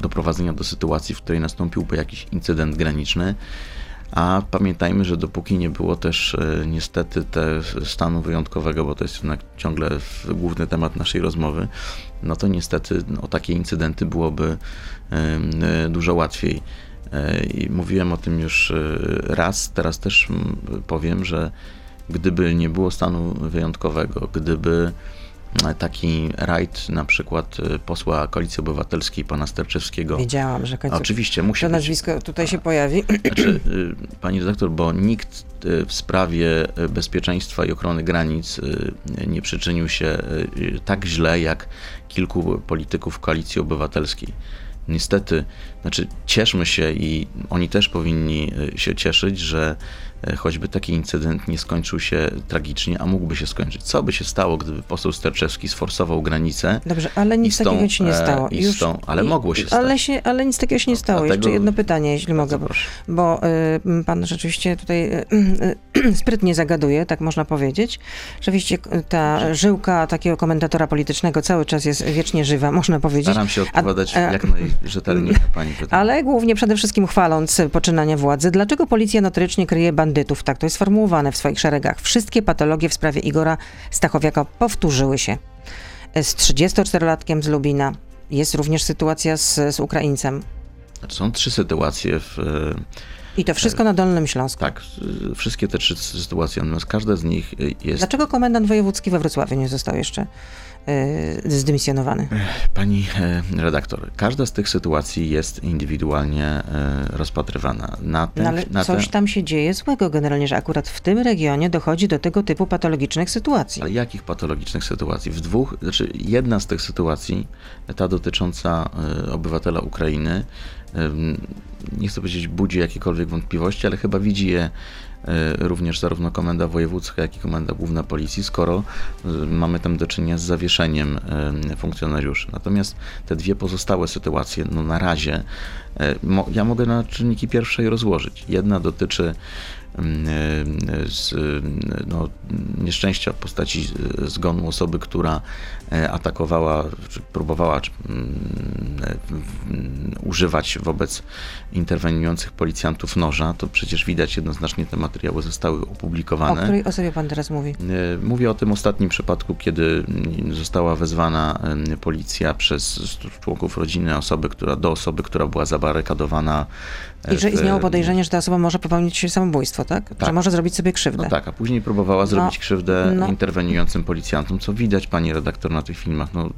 doprowadzenia do sytuacji, w której nastąpiłby jakiś incydent graniczny. A pamiętajmy, że dopóki nie było też e, niestety te stanu wyjątkowego, bo to jest jednak ciągle główny temat naszej rozmowy, no to niestety o takie incydenty byłoby dużo łatwiej. E, I mówiłem o tym już e, raz, teraz też powiem, że gdyby nie było stanu wyjątkowego, gdyby e, taki rajd na przykład posła Koalicji Obywatelskiej, pana Sterczewskiego, Wiedziałam, że końcu... oczywiście musi To być nazwisko tutaj się pojawi. znaczy, pani redaktor, bo nikt w sprawie bezpieczeństwa i ochrony granic nie przyczynił się tak źle jak kilku polityków koalicji obywatelskiej. Niestety, znaczy cieszmy się i oni też powinni y, się cieszyć, że y, choćby taki incydent nie skończył się tragicznie, a mógłby się skończyć. Co by się stało, gdyby poseł Sterczewski sforsował granicę? Dobrze, ale nic I tą, takiego się nie e, stało. i z tą- ale mogło się ale stać. Się, ale nic takiego się nie No, stało. dlatego- Jeszcze jedno pytanie, jeśli mogę, bo, bo y, pan rzeczywiście tutaj y, y, sprytnie zagaduje, tak można powiedzieć. Rzeczywiście y, ta żyłka takiego komentatora politycznego cały czas jest wiecznie żywa, można powiedzieć. Staram się odpowiadać A- e, jak najrzetelniej na pani pytanie. Ale głównie przede wszystkim chwaląc poczynania władzy. Dlaczego policja notorycznie kryje bandytów? Tak to jest sformułowane w swoich szeregach. Wszystkie patologie w sprawie Igora Stachowiaka powtórzyły się. e, z 34-latkiem z Lubina. Jest również sytuacja z, z Ukraińcem. Znaczy, Są trzy sytuacje w, I to wszystko na Dolnym Śląsku. tak, wszystkie te trzy sytuacje, natomiast każda z nich y, jest Dlaczego komendant wojewódzki we Wrocławiu nie został jeszcze y, zdymisjonowany? Pani e, redaktor, każda z tych sytuacji jest indywidualnie e, rozpatrywana. Na ten, No ale na coś ten, tam się dzieje złego generalnie, że akurat w tym regionie dochodzi do tego typu patologicznych sytuacji. ale jakich patologicznych sytuacji? W dwóch, znaczy jedna z tych sytuacji, ta dotycząca e, obywatela Ukrainy, nie chcę powiedzieć budzi jakiekolwiek wątpliwości, ale chyba widzi je e, również zarówno Komenda Wojewódzka, jak i Komenda Główna Policji, skoro e, mamy tam do czynienia z zawieszeniem funkcjonariuszy. Natomiast te dwie pozostałe sytuacje, no na razie, ja mogę na czynniki pierwszej rozłożyć. Jedna dotyczy mm, e, z, no, nieszczęścia w postaci e, zgonu osoby, która e, atakowała, czy próbowała czy, e, w- używać wobec interweniujących policjantów noża, to przecież widać jednoznacznie te materiały zostały O opublikowane. której osobie pan teraz mówi? E, Mówię o tym ostatnim przypadku, kiedy mm, została wezwana policja przez członków rodziny osoby, która, do osoby, która była zabarykadowana. e, I że w- istniało podejrzenie, że ta osoba może popełnić samobójstwo, tak? Że Tak. może zrobić sobie krzywdę. No tak, a później próbowała zrobić krzywdę no. interweniującym policjantom, co widać pani redaktor na tych filmach. No,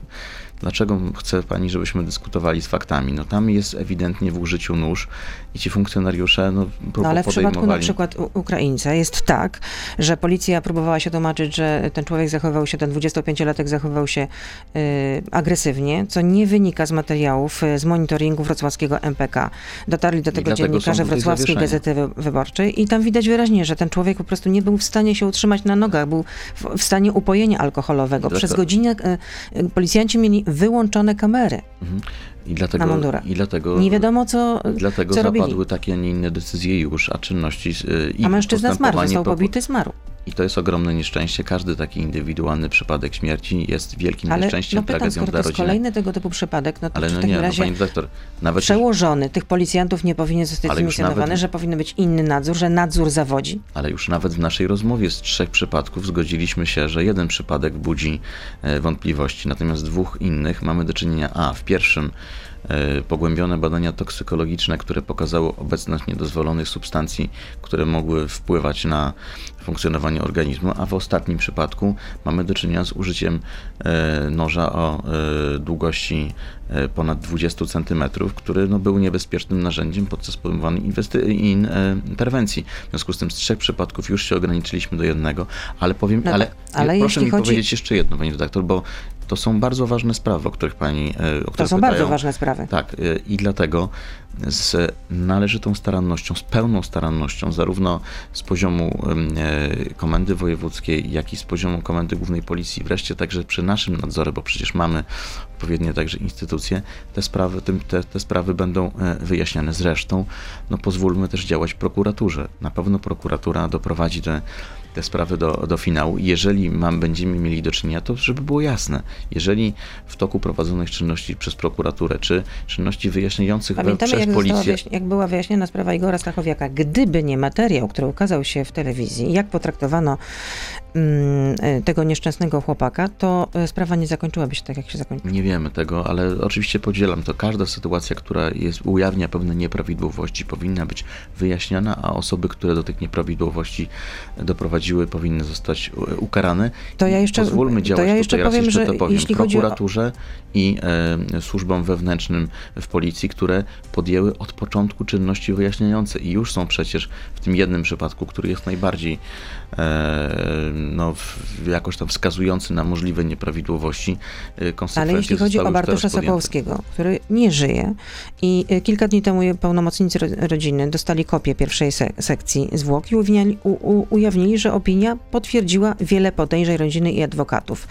dlaczego chce pani, żebyśmy dyskutowali z faktami? No tam jest ewidentnie w użyciu nóż i ci funkcjonariusze no, No ale w przypadku na przykład Ukraińca jest tak, że policja próbowała się tłumaczyć, że ten człowiek zachował się, ten 25-latek zachował się y, agresywnie, co nie wynika z materiałów y, z monitoringu wrocławskiego MPK. Dotarli do tego dziennikarze Wrocławskiej. Gazety Wy- Wyborczej i tam widać wyraźnie, że ten człowiek po prostu nie był w stanie się utrzymać na nogach, był w, w stanie upojenia alkoholowego. Przez godzinę y, y, policjanci mieli wyłączone kamery Mhm. I na dlatego, mundurach. i dlatego, Nie wiadomo, co, dlatego co robili. zapadły takie, a nie inne decyzje już, a czynności y, i A mężczyzna zmarł, został pobity, zmarł. I to jest ogromne nieszczęście. Każdy taki indywidualny przypadek śmierci jest wielkim Ale nieszczęściem, no pytam, tragedią dla jest rodziny. kolejny tego typu przypadek, no to Ale no w takim nie, no razie pani redaktor, nawet przełożony tych policjantów nie powinien zostać Ale nawet- że powinien być inny nadzór, że nadzór zawodzi? Ale już nawet w naszej rozmowie z trzech przypadków zgodziliśmy się, że jeden przypadek budzi e, wątpliwości, natomiast dwóch innych mamy do czynienia. A w pierwszym e, pogłębione badania toksykologiczne, które pokazały obecność niedozwolonych substancji, które mogły wpływać na funkcjonowanie organizmu, a w ostatnim przypadku mamy do czynienia z użyciem e, noża o e, długości e, ponad 20 cm, który no, był niebezpiecznym narzędziem podczas podejmowanej in, interwencji. W związku z tym z trzech przypadków już się ograniczyliśmy do jednego, ale powiem, No ale, tak, ale proszę jeśli mi chodzi- powiedzieć jeszcze jedno, pani redaktor, bo to są bardzo ważne sprawy, o których pani e, o To które są pytają. bardzo ważne sprawy. Tak, y, i dlatego z należytą starannością, z pełną starannością, zarówno z poziomu e, Komendy Wojewódzkiej, jak i z poziomu Komendy Głównej Policji, wreszcie także przy naszym nadzorze, bo przecież mamy odpowiednie także instytucje, te sprawy, te, te sprawy będą e, wyjaśniane. Zresztą, no pozwólmy też działać prokuraturze. Na pewno prokuratura doprowadzi te, te sprawy do, do finału. Jeżeli mam, będziemy mieli do czynienia, to żeby było jasne, jeżeli w toku prowadzonych czynności przez prokuraturę, czy czynności wyjaśniających Pamiętamy, przez jak, policję, wyjaśni- jak była wyjaśniona sprawa Igora Stachowiaka. Gdyby nie materiał, który ukazał się w telewizji, jak potraktowano tego nieszczęsnego chłopaka, to y, sprawa nie zakończyłaby się tak, jak się zakończyła. Nie wiemy tego, ale oczywiście podzielam to. Każda sytuacja, która jest, ujawnia pewne nieprawidłowości, powinna być wyjaśniana, a osoby, które do tych nieprawidłowości doprowadziły, powinny zostać e, ukarane. To ja jeszcze- Pozwólmy to działać ja jeszcze tutaj, raz powiem, jeszcze to powiem, jeśli chodzi o- prokuraturze i e, służbom wewnętrznym w policji, które podjęły od początku czynności wyjaśniające i już są przecież w tym jednym przypadku, który jest najbardziej e, no, w, jakoś tam wskazujący na możliwe nieprawidłowości, e, konsekwencje Ale jeśli chodzi o Bartosza. Sokołowskiego, który nie żyje i y, kilka dni temu pełnomocnicy ro- rodziny dostali kopię pierwszej se sekcji zwłok i ujawnili, u, u, ujawnili, że opinia potwierdziła wiele podejrzeń rodziny i adwokatów.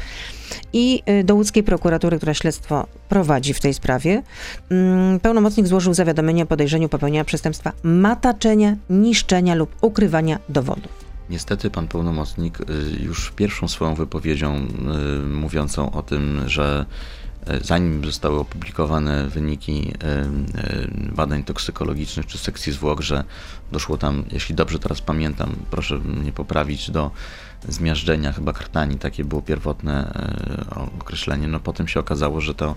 I do łódzkiej prokuratury, która śledztwo prowadzi w tej sprawie, mm, pełnomocnik złożył zawiadomienie o podejrzeniu popełnienia przestępstwa mataczenia, niszczenia lub ukrywania dowodów. Niestety pan pełnomocnik y, już pierwszą swoją wypowiedzią y, mówiącą o tym, że zanim zostały opublikowane wyniki e, e, badań toksykologicznych czy sekcji zwłok, że doszło tam, jeśli dobrze teraz pamiętam, proszę mnie poprawić, do zmiażdżenia chyba krtani, takie było pierwotne określenie. No potem się okazało, że to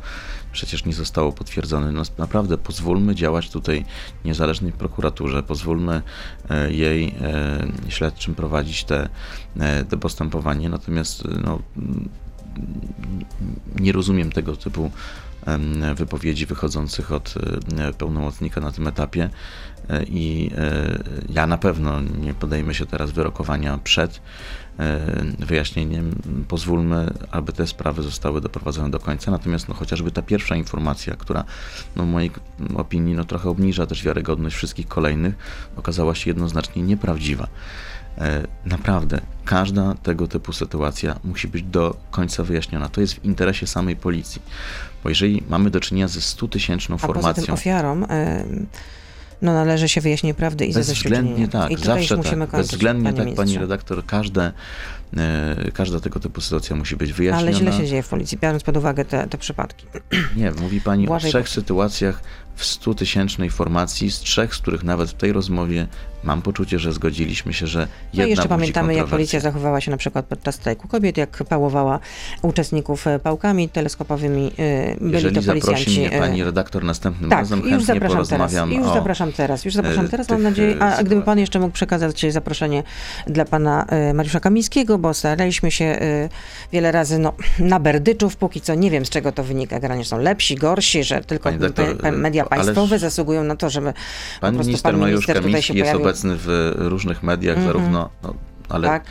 przecież nie zostało potwierdzone. No naprawdę pozwólmy działać tutaj niezależnej prokuraturze, pozwólmy jej śledczym prowadzić te, te postępowanie, natomiast no, nie rozumiem tego typu wypowiedzi wychodzących od pełnomocnika na tym etapie e, i e, ja na pewno nie podejmę się teraz wyrokowania przed e, wyjaśnieniem. Pozwólmy, aby te sprawy zostały doprowadzone do końca. Natomiast no, chociażby ta pierwsza informacja, która no, w mojej opinii no, trochę obniża też wiarygodność wszystkich kolejnych, okazała się jednoznacznie nieprawdziwa. E, naprawdę, każda tego typu sytuacja musi być do końca wyjaśniona. To jest w interesie samej policji. Bo jeżeli mamy do czynienia ze 100 tysięczną formacją... A poza tym ofiarom no, należy się wyjaśnienie prawdy i Bezwzględnie tak, I zawsze tak. Kończyć, Bezwzględnie tak, ministrze. pani redaktor, każde, e, każda tego typu sytuacja musi być wyjaśniona. Ale źle się dzieje w policji, biorąc pod uwagę te, te przypadki. Nie, mówi pani Błażej o trzech sytuacjach w 100 tysięcznej formacji, z trzech, z których nawet w tej rozmowie mam poczucie, że zgodziliśmy się, że jedna No i jeszcze pamiętamy, jak policja zachowała się na przykład podczas strajku kobiet, jak pałowała uczestników e, pałkami teleskopowymi. E, byli Jeżeli to zaprosi mnie e, pani redaktor następnym tak, razem, już chętnie zapraszam porozmawiam teraz. Już zapraszam teraz, już zapraszam teraz, mam nadzieję. A gdyby pan jeszcze mógł przekazać zaproszenie dla pana Mariusza Kamińskiego, bo staraliśmy się wiele razy no, na berdyczów, póki co nie wiem z czego to wynika. Granie są lepsi, gorsi, że tylko doktor, media państwowe zasługują na to, żeby pan po prostu minister pan Mariusz minister się Kamiński jest pojawił. obecny w różnych mediach, Mhm. zarówno, no, ale Tak.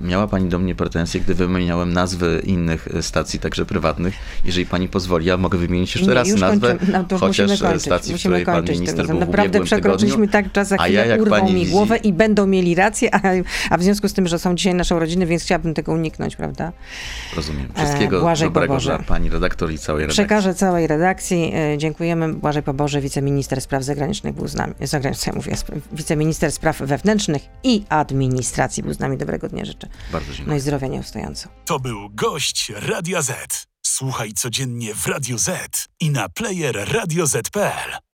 Miała pani do mnie pretensje, gdy wymieniałem nazwy innych e, stacji, także prywatnych. Jeżeli pani pozwoli, ja mogę wymienić jeszcze Nie, raz nazwę. No to chociaż musimy kończyć, stacji, w której pan minister tym był Naprawdę przekroczyliśmy tak czas, za chwilę ja, pani mi widzi- głowę i będą mieli rację, a, a w związku z tym, że są dzisiaj nasze urodziny, więc chciałabym tego uniknąć, prawda? Rozumiem. Wszystkiego E, Błażej dobrego Poboże. dla pani redaktor i całej redakcji. Przekażę całej redakcji. e, Dziękujemy. Błażej Poboże, wiceminister spraw zagranicznych był z nami. Zagranicznych, mówię, sp- wiceminister spraw wewnętrznych i administracji był z nami. Dobrego dnia życzę. Bardzo No dziękuję. i zdrowia nieustająco. To był gość Radia Z. Słuchaj codziennie w Radio Z i na player radioz.pl.